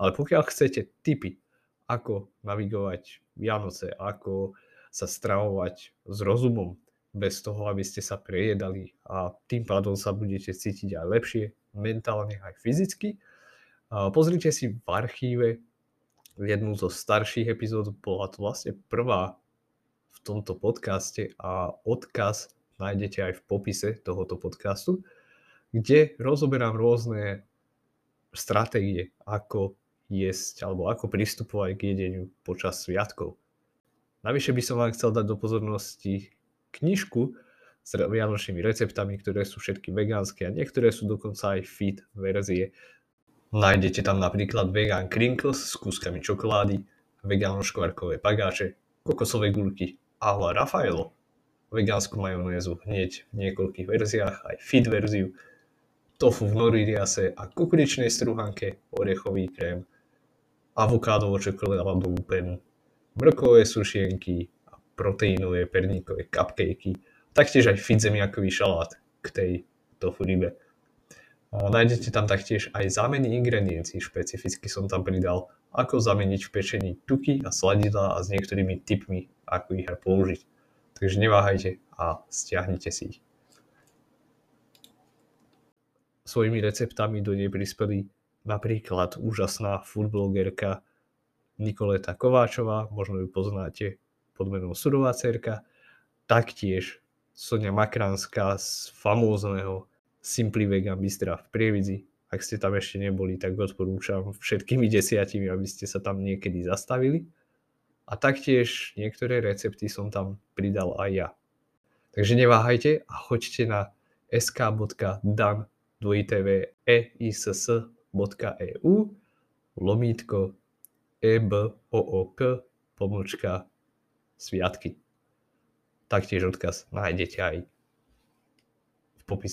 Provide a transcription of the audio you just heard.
Ale pokiaľ chcete tipy, ako navigovať Vianoce, ako sa stravovať s rozumom, bez toho, aby ste sa prejedali a tým pádom sa budete cítiť aj lepšie, mentálne aj fyzicky. Pozrite si v archíve jednu zo starších epizód, bola to vlastne prvá v tomto podcaste a odkaz nájdete aj v popise tohoto podcastu, kde rozoberám rôzne stratégie, ako jesť alebo ako pristupovať k jedeniu počas sviatkov. Navyše by som vám chcel dať do pozornosti knižku s vianočnými receptami, ktoré sú všetky vegánske a niektoré sú dokonca aj fit verzie. Nájdete tam napríklad vegan crinkles s kúskami čokolády, vegáno-škvarkové pagáče, kokosové gulky a hla Rafaelo, vegánsku majonézu hneď v niekoľkých verziách, aj fit verziu, tofu v noririase a kukuričnej struhanke, orechový krém, avokádovo čokoládovú penu, mrkové sušienky, proteínové perníkové cupcakey, taktiež aj fit zemiakový šalát k tej tofu rybe. Nájdete tam taktiež aj zámeny ingrediencií, špecificky som tam pridal, ako zameniť v pečení tuky a sladidla a s niektorými typmi, ako ich aj použiť. Takže neváhajte a stiahnite si ich. Svojimi receptami do nej prispeli napríklad úžasná foodblogerka Nikoleta Kováčová, možno ju poznáte pod menom Surová cerka, taktiež Sonia Makranská z famózneho Simply Vegan Bystra v Prievidzi. Ak ste tam ešte neboli, tak odporúčam všetkými desiatimi, aby ste sa tam niekedy zastavili. A taktiež niektoré recepty som tam pridal aj ja. Takže neváhajte a choďte na sk.dan e lomítko ebook pomočka sviatky. Taktiež odkaz nájdete aj v popise.